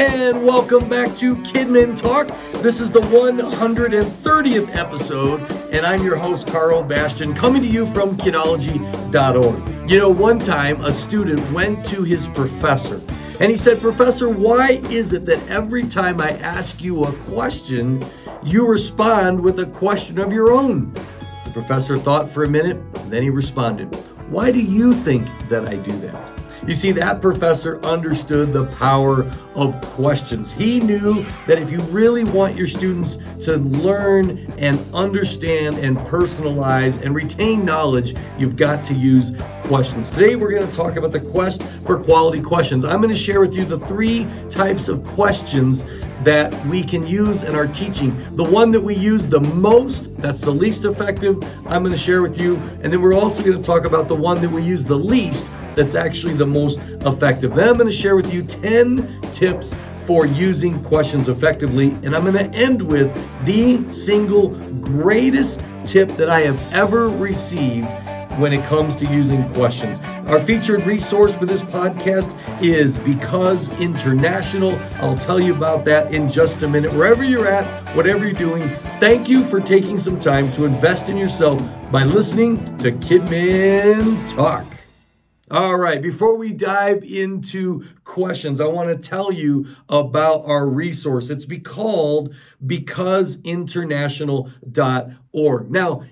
and welcome back to Kidmin Talk. This is the 130th episode, and I'm your host, Karl Bastian, coming to you from kidology.org. You know, one time a student went to his professor and he said, Professor, why is it that every time I ask you a question, you respond with a question of your own? The professor thought for a minute, then he responded, Why do you think that I do that? You see, that professor understood the power of questions. He knew that if you really want your students to learn and understand and personalize and retain knowledge, you've got to use questions. Today, we're going to talk about the quest for quality questions. I'm going to share with you the three types of questions that we can use in our teaching. The one that we use the most, that's the least effective, I'm going to share with you. And then we're also going to talk about the one that we use the least, that's actually the most effective. Then I'm going to share with you 10 tips for using questions effectively. And I'm going to end with the single greatest tip that I have ever received when it comes to using questions. Our featured resource for this podcast is Because International. I'll tell you about that in just a minute. Wherever you're at, whatever you're doing, thank you for taking some time to invest in yourself by listening to Kidmin Talk. All right, before we dive into questions, I want to tell you about our resource. It's be called becauseinternational.org. Now,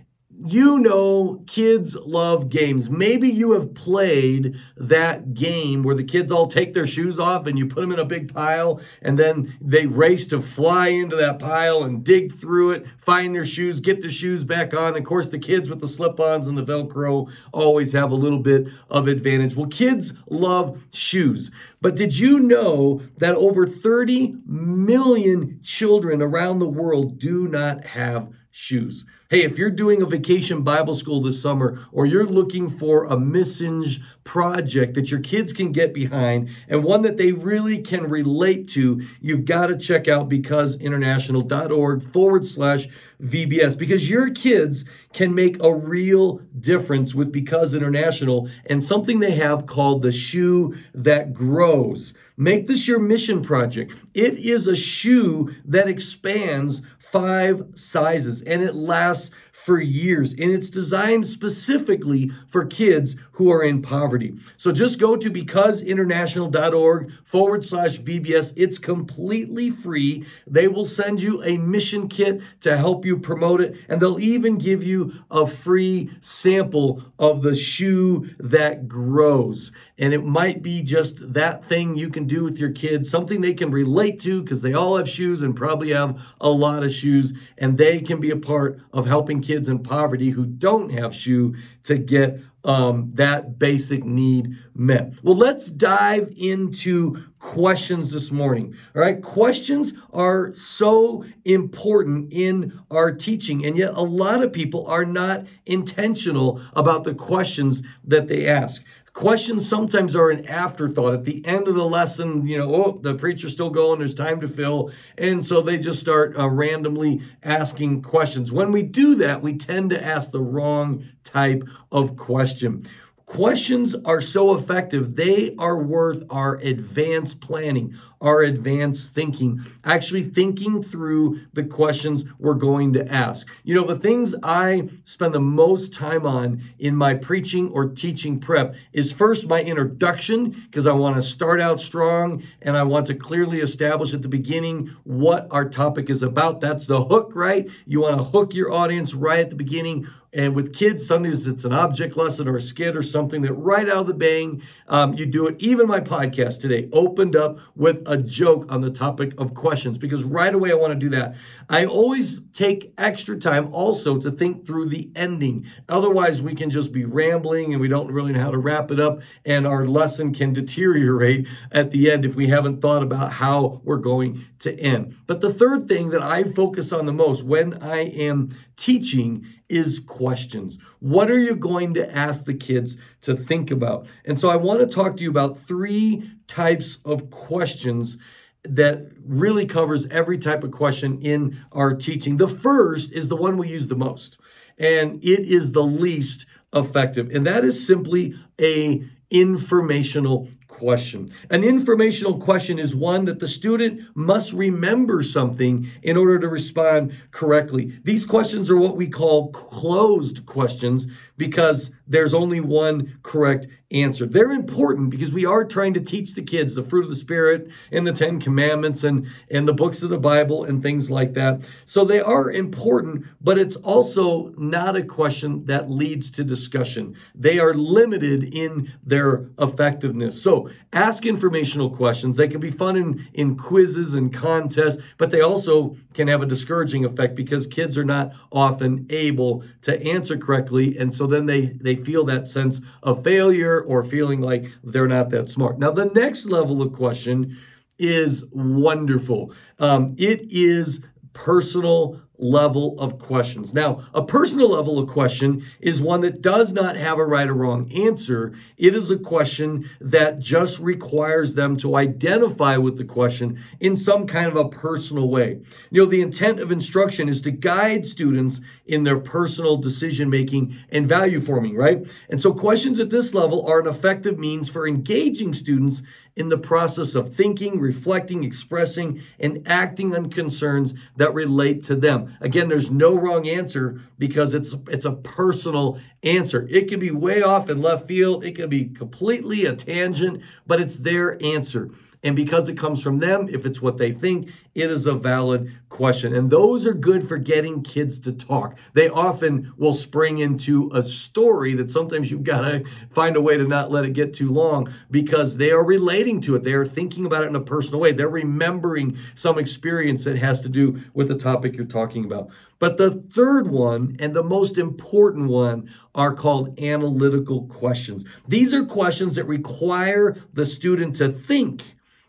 you know kids love games. Maybe you have played that game where the kids all take their shoes off and you put them in a big pile and then they race to fly into that pile and dig through it, find their shoes, get their shoes back on. Of course, the kids with the slip-ons and the Velcro always have a little bit of advantage. Well, kids love shoes. But did you know that over 30 million children around the world do not have shoes? Hey, if you're doing a vacation Bible school this summer or you're looking for a Missinge project that your kids can get behind and one that they really can relate to, you've got to check out becauseinternational.org forward slash VBS because your kids can make a real difference with Because International and something they have called the shoe that grows. Make this your mission project. It is a shoe that expands five sizes and it lasts for years. And it's designed specifically for kids who are in poverty. So just go to becauseinternational.org forward slash VBS. It's completely free. They will send you a mission kit to help you promote it. And they'll even give you a free sample of the shoe that grows. And it might be just that thing you can do with your kids, something they can relate to because they all have shoes and probably have a lot of shoes. And they can be a part of helping kids in poverty who don't have shoe to get um, that basic need met. Well, let's dive into questions this morning. All right, questions are so important in our teaching, and yet a lot of people are not intentional about the questions that they ask. Questions sometimes are an afterthought at the end of the lesson. You know, oh, the preacher's still going, there's time to fill. And so they just start uh, randomly asking questions. When we do that, we tend to ask the wrong type of question. Questions are so effective, they are worth our advanced planning, our advanced thinking, actually thinking through the questions we're going to ask. You know, the things I spend the most time on in my preaching or teaching prep is first my introduction, because I want to start out strong and I want to clearly establish at the beginning what our topic is about. That's the hook, right? You want to hook your audience right at the beginning and with kids, sometimes it's an object lesson or a skit or something that right out of the bang, um, you do it. Even my podcast today opened up with a joke on the topic of questions because right away I want to do that. I always take extra time also to think through the ending. Otherwise, we can just be rambling and we don't really know how to wrap it up, and our lesson can deteriorate at the end if we haven't thought about how we're going to end. But the third thing that I focus on the most when I am teaching is questions. What are you going to ask the kids to think about? And so I want to talk to you about three types of questions that really covers every type of question in our teaching. The first is the one we use the most, and it is the least effective, and that is simply a informational question. An informational question is one that the student must remember something in order to respond correctly. These questions are what we call closed questions because there's only one correct answer. They're important because we are trying to teach the kids the fruit of the spirit and the 10 commandments and and the books of the Bible and things like that. So they are important, but it's also not a question that leads to discussion. They are limited in their effectiveness. So ask informational questions. They can be fun in in quizzes and contests, but they also can have a discouraging effect because kids are not often able to answer correctly and so then they they feel that sense of failure or feeling like they're not that smart. Now, the next level of question is wonderful. Um, it is personal level of questions. Now, a personal level of question is one that does not have a right or wrong answer. It is a question that just requires them to identify with the question in some kind of a personal way. You know, the intent of instruction is to guide students in their personal decision making and value forming, right? And so questions at this level are an effective means for engaging students in the process of thinking, reflecting, expressing, and acting on concerns that relate to them. Again, there's no wrong answer because it's it's a personal answer. It could be way off in left field, it could be completely a tangent, but it's their answer. And because it comes from them, if it's what they think, it is a valid question. And those are good for getting kids to talk. They often will spring into a story that sometimes you've got to find a way to not let it get too long because they are relating to it. They are thinking about it in a personal way. They're remembering some experience that has to do with the topic you're talking about. But the third one and the most important one are called analytical questions. These are questions that require the student to think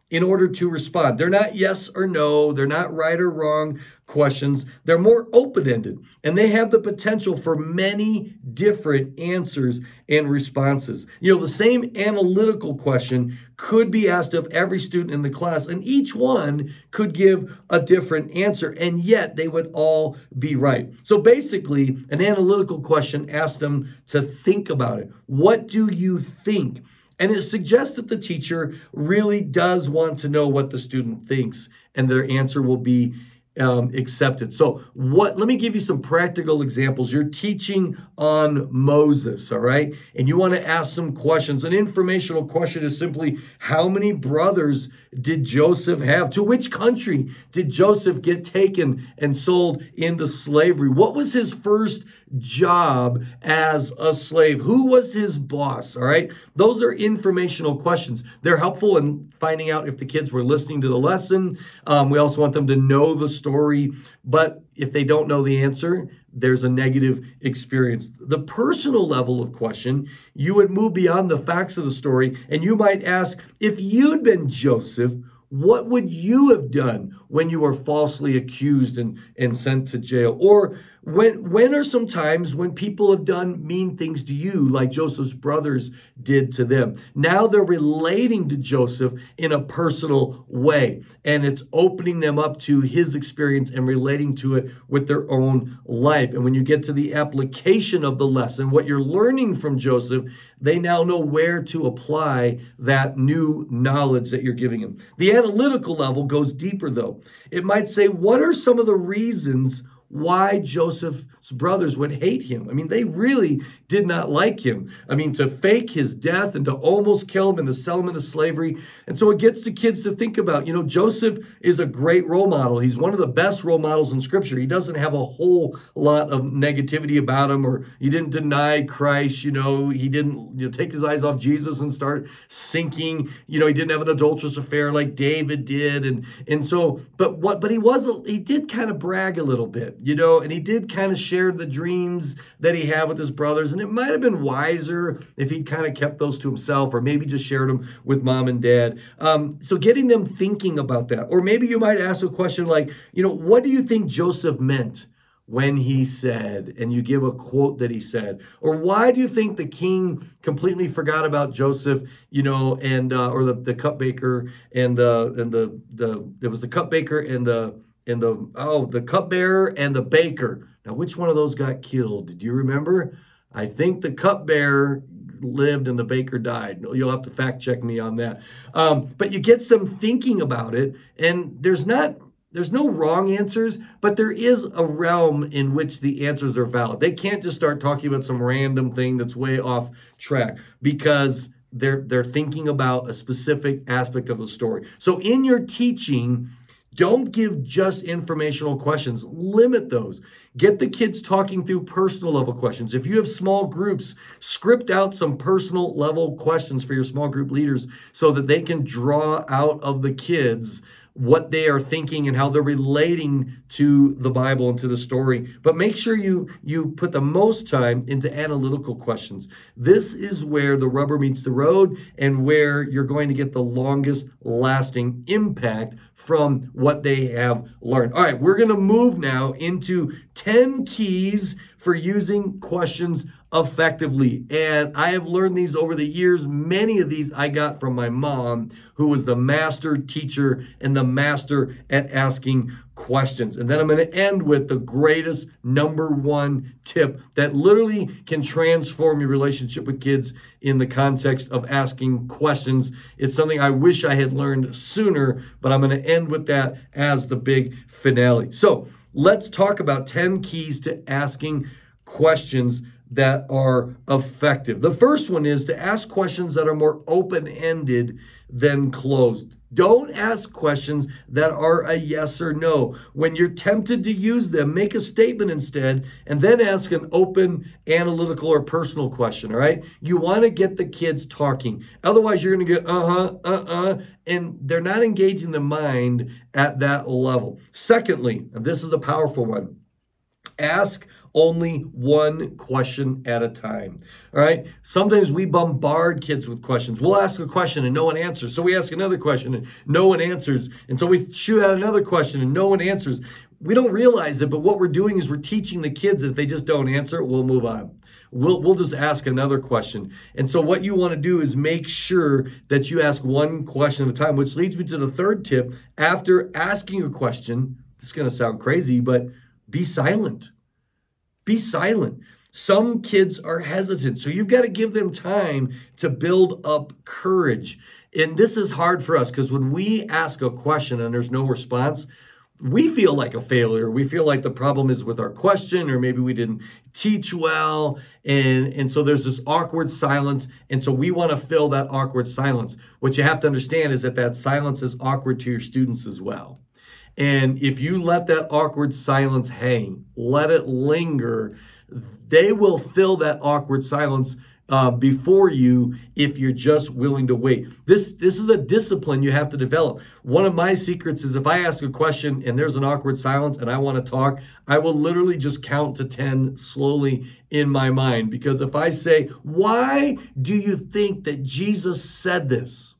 in order to respond. They're not yes or no, they're not right or wrong questions. They're more open ended and they have the potential for many different answers and responses. You know, the same analytical question could be asked of every student in the class, and each one could give a different answer, and yet they would all be right. So basically, an analytical question asks them to think about it. What do you think? And it suggests that the teacher really does want to know what the student thinks, and their answer will be um, accepted. So, what? Let me give you some practical examples. You're teaching on Moses, all right, and you want to ask some questions. An informational question is simply, how many brothers did Joseph have? To which country did Joseph get taken and sold into slavery? What was his first job as a slave? Who was his boss? All right. Those are informational questions. They're helpful in finding out if the kids were listening to the lesson. Um, we also want them to know the story. But if they don't know the answer, there's a negative experience. The personal level of question, you would move beyond the facts of the story and you might ask if you'd been Joseph, what would you have done when you were falsely accused and, and sent to jail? Or when when are some times when people have done mean things to you like Joseph's brothers did to them? Now they're relating to Joseph in a personal way and it's opening them up to his experience and relating to it with their own life. And when you get to the application of the lesson, what you're learning from Joseph, they now know where to apply that new knowledge that you're giving them. The analytical level goes deeper though. It might say what are some of the reasons why Joseph's brothers would hate him. I mean, they really did not like him. I mean, to fake his death and to almost kill him and to sell him into slavery. And so it gets the kids to think about, you know, Joseph is a great role model. He's one of the best role models in scripture. He doesn't have a whole lot of negativity about him, or he didn't deny Christ, you know, he didn't you know, take his eyes off Jesus and start sinking. You know, he didn't have an adulterous affair like David did. And and so, but what but he was he did kind of brag a little bit you know, and he did kind of share the dreams that he had with his brothers. And it might have been wiser if he'd kind of kept those to himself or maybe just shared them with mom and dad. Um, so getting them thinking about that. Or maybe you might ask a question like, you know, what do you think Joseph meant? when he said, and you give a quote that he said, or why do you think the king completely forgot about Joseph, you know, and uh, or the, the cupbearer and the and the the it was the cupbearer and the and the oh the cupbearer and the baker. Now, which one of those got killed? Do you remember? I think the cupbearer lived and the baker died. You'll have to fact check me on that. Um, but you get some thinking about it, and there's not there's no wrong answers, but there is a realm in which the answers are valid. They can't just start talking about some random thing that's way off track because they're they're thinking about a specific aspect of the story. So in your teaching, don't give just informational questions. Limit those. Get the kids talking through personal level questions. If you have small groups, script out some personal level questions for your small group leaders so that they can draw out of the kids what they are thinking and how they're relating to the Bible and to the story. But make sure you you put the most time into analytical questions. This is where the rubber meets the road and where you're going to get the longest lasting impact from what they have learned. All right, we're going to move now into 10 keys for using questions effectively. And I have learned these over the years. Many of these I got from my mom, who was the master teacher and the master at asking questions. And then I'm going to end with the greatest number one tip that literally can transform your relationship with kids in the context of asking questions. It's something I wish I had learned sooner, but I'm going to end with that as the big finale. So let's talk about 10 keys to asking questions that are effective. The first one is to ask questions that are more open ended than closed. Don't ask questions that are a yes or no. When you're tempted to use them, make a statement instead and then ask an open, analytical, or personal question. All right. You want to get the kids talking. Otherwise, you're going to get uh huh, uh uh, and they're not engaging the mind at that level. Secondly, and this is a powerful one, ask only one question at a time. All right. Sometimes we bombard kids with questions. We'll ask a question and no one answers. So we ask another question and no one answers. And so we shoot out another question and no one answers. We don't realize it, but what we're doing is we're teaching the kids that if they just don't answer, we'll move on. We'll, we'll just ask another question. And so, what you want to do is make sure that you ask one question at a time, which leads me to the third tip. After asking a question, it's going to sound crazy, but be silent be silent. Some kids are hesitant, so you've got to give them time to build up courage. And this is hard for us because when we ask a question and there's no response, we feel like a failure. We feel like the problem is with our question, or maybe we didn't teach well. And, and so there's this awkward silence. And so we want to fill that awkward silence. What you have to understand is that that silence is awkward to your students as well. And if you let that awkward silence hang, let it linger, they will fill that awkward silence uh, before you if you're just willing to wait. This this is a discipline you have to develop. One of my secrets is if I ask a question and there's an awkward silence and I want to talk, I will literally just count to 10 slowly in my mind because if I say, "Why do you think that Jesus said this?"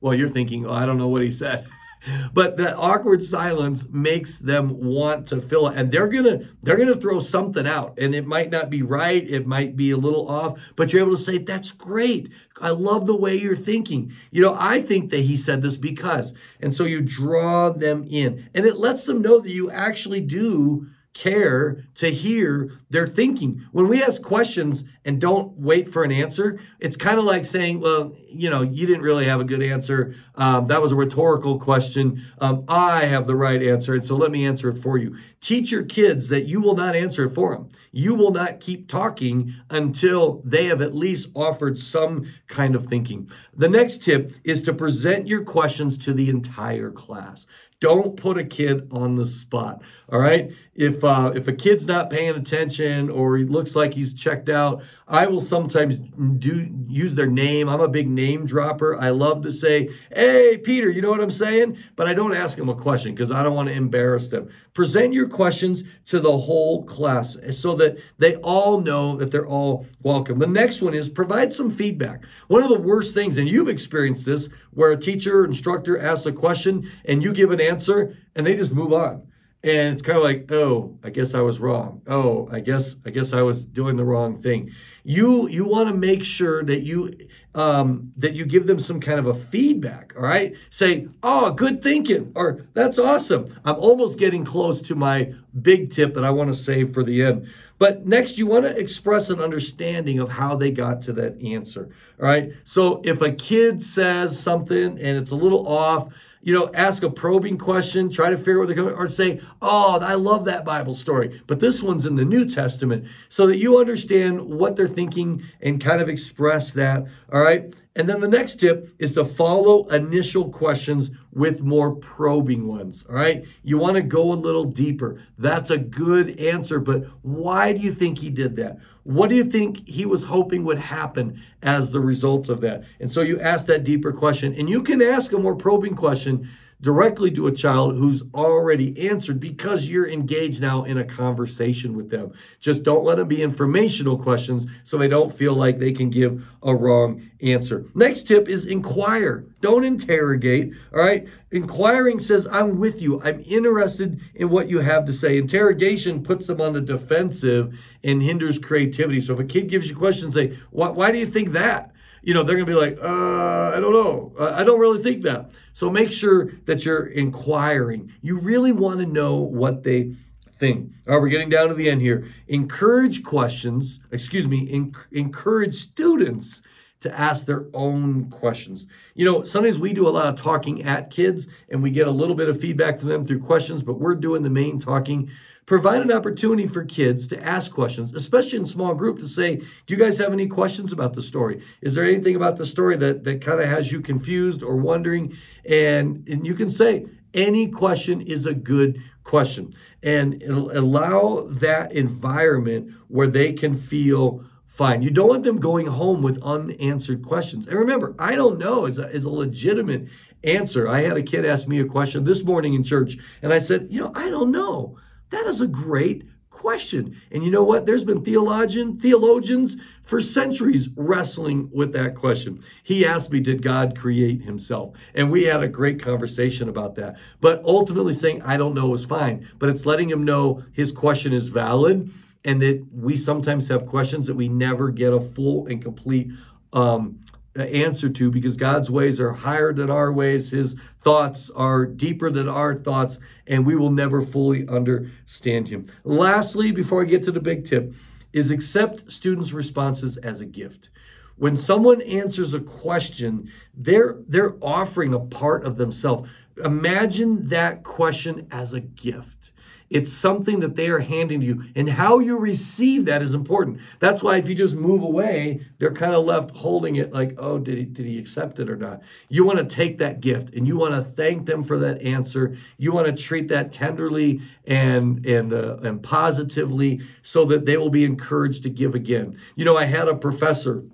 Well, you're thinking, oh, I don't know what he said. but that awkward silence makes them want to fill it and they're gonna they're gonna throw something out and it might not be right it might be a little off but you're able to say that's great i love the way you're thinking you know i think that he said this because and so you draw them in and it lets them know that you actually do care to hear their thinking. When we ask questions and don't wait for an answer, it's kind of like saying, well, you know, you didn't really have a good answer. Um, that was a rhetorical question. Um, I have the right answer, and so let me answer it for you. Teach your kids that you will not answer it for them. You will not keep talking until they have at least offered some kind of thinking. The next tip is to present your questions to the entire class. Don't put a kid on the spot. All right. If uh, if a kid's not paying attention or he looks like he's checked out, I will sometimes do use their name. I'm a big name dropper. I love to say, "Hey, Peter," you know what I'm saying? But I don't ask them a question because I don't want to embarrass them. Present your questions to the whole class so that they all know that they're all welcome. The next one is provide some feedback. One of the worst things, and you've experienced this, where a teacher instructor asks a question and you give an answer and they just move on. And it's kind of like oh i guess i was wrong. Oh i guess i guess i was doing the wrong thing. You you want to make sure that you um, that you give them some kind of a feedback all right? Say oh good thinking or that's awesome. I'm almost getting close to my big tip that i want to save for the end. But next, you want to express an understanding of how they got to that answer. All right. So if a kid says something and it's a little off, you know, ask a probing question, try to figure out where they're coming, or say, "Oh, I love that Bible story, but this one's in the New Testament," so that you understand what they're thinking and kind of express that. All right. And then the next tip is to follow initial questions with more probing ones. All right. You want to go a little deeper. That's a good answer, but why do you think he did that? What do you think he was hoping would happen as the result of that? And so you ask that deeper question, and you can ask a more probing question directly to a child who's already answered because you're engaged now in a conversation with them. Just don't let them be informational questions so they don't feel like they can give a wrong answer. Next tip is inquire. Don't interrogate. All right. Inquiring says, I'm with you. I'm interested in what you have to say. Interrogation puts them on the defensive and hinders creativity. So if a kid gives you questions, say, why, why do you think that? You know, they're going to be like, uh, I don't know. I don't really think that. So make sure that you're inquiring. You really want to know what they think. All right, we're getting down to the end here. Encourage questions, excuse me, encourage students to ask their own questions. You know, sometimes we do a lot of talking at kids and we get a little bit of feedback from them through questions, but we're doing the main talking provide an opportunity for kids to ask questions, especially in small group, to say, do you guys have any questions about the story? Is there anything about the story that, that kind of has you confused or wondering? And, and you can say, any question is a good question. And allow that environment where they can feel fine. You don't want them going home with unanswered questions. And remember, I don't know is a, is a legitimate answer. I had a kid ask me a question this morning in church, and I said, you know, I don't know. That is a great question. And you know what? There's been theologian, theologians for centuries wrestling with that question. He asked me, Did God create himself? And we had a great conversation about that. But ultimately saying, I don't know is fine. But it's letting him know his question is valid and that we sometimes have questions that we never get a full and complete um, answer to because God's ways are higher than our ways. His thoughts are deeper than our thoughts, and we will never fully understand Him. Lastly, before I get to the big tip, is accept students' responses as a gift. When someone answers a question, they're they're offering a part of themselves. Imagine that question as a gift. It's something that they are handing to you. And how you receive that is important. That's why if you just move away, they're kind of left holding it like, oh, did he, did he accept it or not? You want to take that gift and you want to thank them for that answer. You want to treat that tenderly and, and, uh, and positively so that they will be encouraged to give again. You know, I had a professor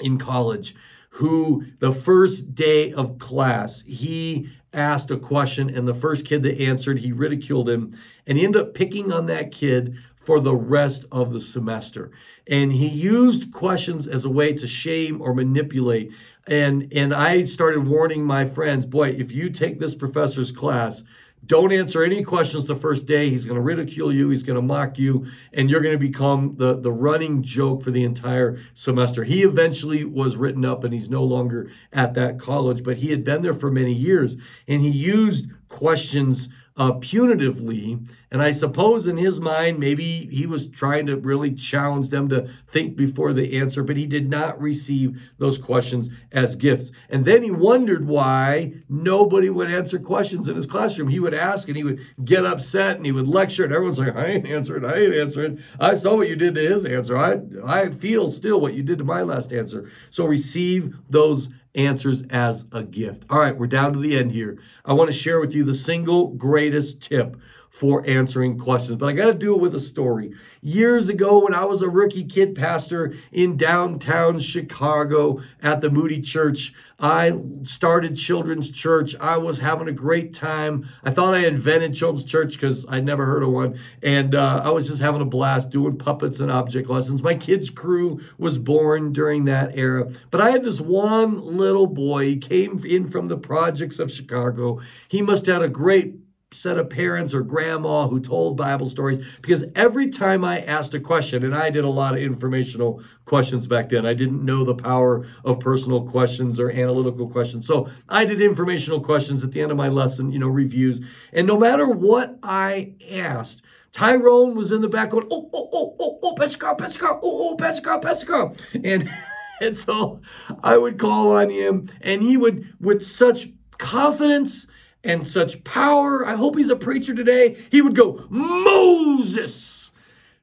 in college who the first day of class, he asked a question, and the first kid that answered, he ridiculed him, and he ended up picking on that kid for the rest of the semester. And he used questions as a way to shame or manipulate. And and I started warning my friends, boy, if you take this professor's class, don't answer any questions the first day. He's going to ridicule you. He's going to mock you, and you're going to become the, the running joke for the entire semester. He eventually was written up, and he's no longer at that college, but he had been there for many years, and he used questions uh, punitively. And I suppose in his mind, maybe he was trying to really challenge them to think before they answer, but he did not receive those questions as gifts. And then he wondered why nobody would answer questions in his classroom. He would ask and he would get upset and he would lecture, and everyone's like, I ain't answering, I ain't answering. I saw what you did to his answer. I, I feel still what you did to my last answer. So receive those answers as a gift. All right, we're down to the end here. I want to share with you the single greatest tip for answering questions. But I got to do it with a story. Years ago, when I was a rookie kid pastor in downtown Chicago at the Moody Church, I started children's church. I was having a great time. I thought I invented children's church because I'd never heard of one. And uh, I was just having a blast doing puppets and object lessons. My kids' crew was born during that era. But I had this one little boy. He came in from the projects of Chicago. He must have had a great set of parents or grandma who told Bible stories because every time I asked a question, and I did a lot of informational questions back then, I didn't know the power of personal questions or analytical questions. So I did informational questions at the end of my lesson, you know, reviews. And no matter what I asked, Tyrone was in the back going, oh, oh, oh, oh, oh, Pescar, Pescar, oh, oh, Pescar, Pescar. And, and so I would call on him, and he would, with such confidence and such power, I hope he's a preacher today, he would go, Moses.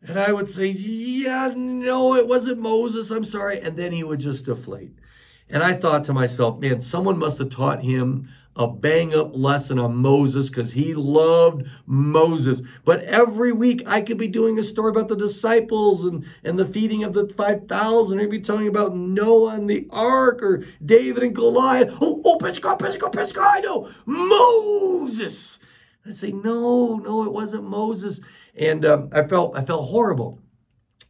And I would say, yeah, no, it wasn't Moses, I'm sorry. And then he would just deflate. And I thought to myself, man, someone must have taught him a bang up lesson on Moses because he loved Moses. But every week I could be doing a story about the disciples and, and the feeding of the 5,000. I'd be telling about Noah and the ark or David and Goliath. Oh, oh, Pescar, Pescar, Pescar, I know. Moses. I say, no, no, it wasn't Moses. And um, I felt I felt horrible.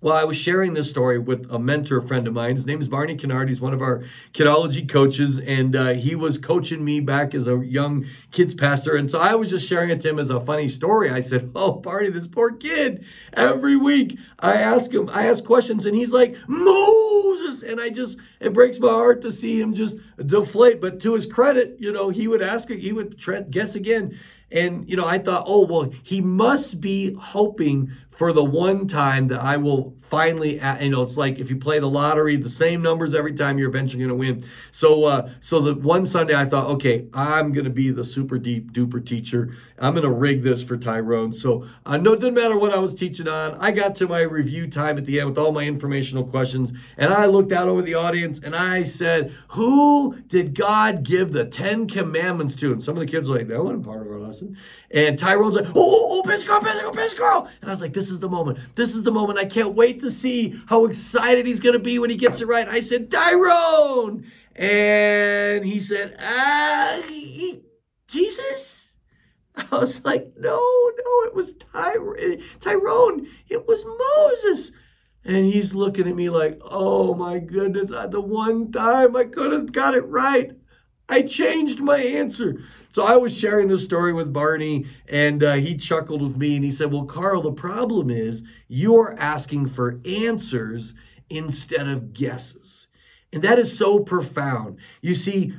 Well, I was sharing this story with a mentor friend of mine. His name is Barney Kennard. He's one of our kidology coaches, and uh, he was coaching me back as a young kids pastor. And so I was just sharing it to him as a funny story. I said, "Oh, Barney, this poor kid. Every week I ask him, I ask questions, and he's like Moses, and I just it breaks my heart to see him just deflate. But to his credit, you know, he would ask, he would guess again." And, you know, I thought, oh, well, he must be hoping for the one time that I will finally, you know, it's like if you play the lottery, the same numbers every time, you're eventually going to win. So, uh, so the one Sunday I thought, okay, I'm going to be the super deep duper teacher. I'm going to rig this for Tyrone. So, uh, no, it didn't matter what I was teaching on. I got to my review time at the end with all my informational questions, and I looked out over the audience and I said, "Who did God give the Ten Commandments to?" And some of the kids were like, "That wasn't part of our lesson." And Tyrone's like, "Oh, oh, oh, girl, best girl," and I was like, "This is the moment. This is the moment. I can't wait to see how excited he's going to be when he gets it right. I said, Tyrone. And he said, ah, Jesus? I was like, no, no, it was Ty- Tyrone. It was Moses. And he's looking at me like, oh my goodness, the one time I could have got it right. I changed my answer. So I was sharing this story with Barney, and uh, he chuckled with me and he said, Well, Karl, the problem is you're asking for answers instead of guesses. And that is so profound. You see,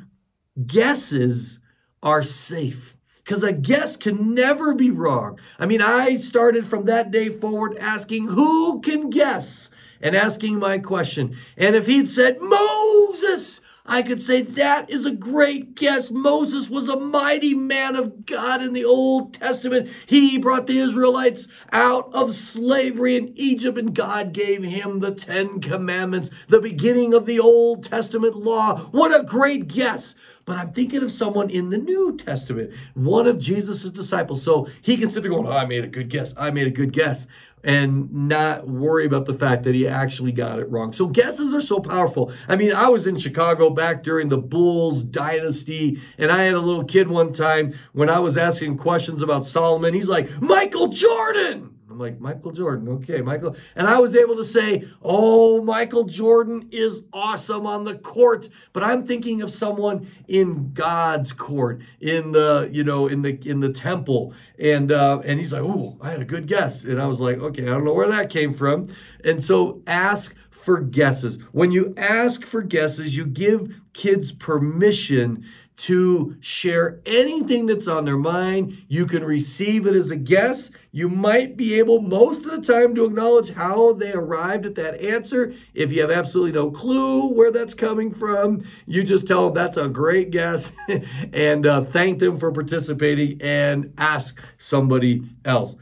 guesses are safe because a guess can never be wrong. I mean, I started from that day forward asking, Who can guess? and asking my question. And if he'd said, Moses, I could say that is a great guess. Moses was a mighty man of God in the Old Testament. He brought the Israelites out of slavery in Egypt, and God gave him the Ten Commandments, the beginning of the Old Testament law. What a great guess! But I'm thinking of someone in the New Testament, one of Jesus' disciples. So he can sit there going, oh, I made a good guess. I made a good guess and not worry about the fact that he actually got it wrong. So guesses are so powerful. I mean, I was in Chicago back during the Bulls dynasty, and I had a little kid one time when I was asking questions about Solomon. He's like, Michael Jordan. I'm like, Michael Jordan, okay, Michael. And I was able to say, oh, Michael Jordan is awesome on the court. But I'm thinking of someone in God's court, in the, you know, in the in the temple. And uh, and he's like, oh, I had a good guess. And I was like, okay, I don't know where that came from. And so ask for guesses. When you ask for guesses, you give kids permission to share anything that's on their mind. You can receive it as a guess. You might be able most of the time to acknowledge how they arrived at that answer. If you have absolutely no clue where that's coming from, you just tell them that's a great guess and uh, thank them for participating and ask somebody else.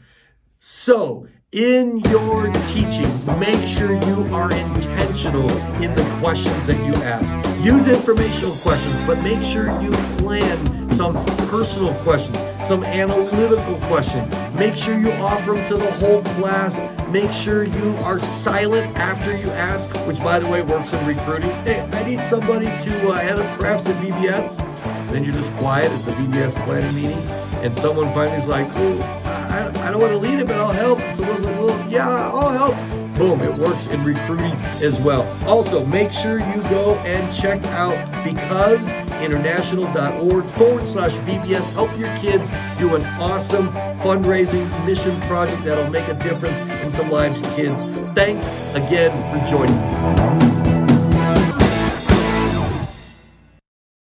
So, in your teaching, make sure you are intentional in the questions that you ask. Use informational questions, but make sure you plan some personal questions, some analytical questions. Make sure you offer them to the whole class. Make sure you are silent after you ask, which, by the way, works in recruiting. Hey, I need somebody to uh, head up crafts at VBS. Then you're just quiet at the VBS planning meeting, and someone finally is like, "Oh, I, I don't want to lead it, but I'll help." Someone's like, "Well, yeah, I'll help." Boom, it works in recruiting as well. Also, make sure you go and check out becauseinternational.org forward slash VBS. Help your kids do an awesome fundraising mission project that'll make a difference in some lives kids. Thanks again for joining me.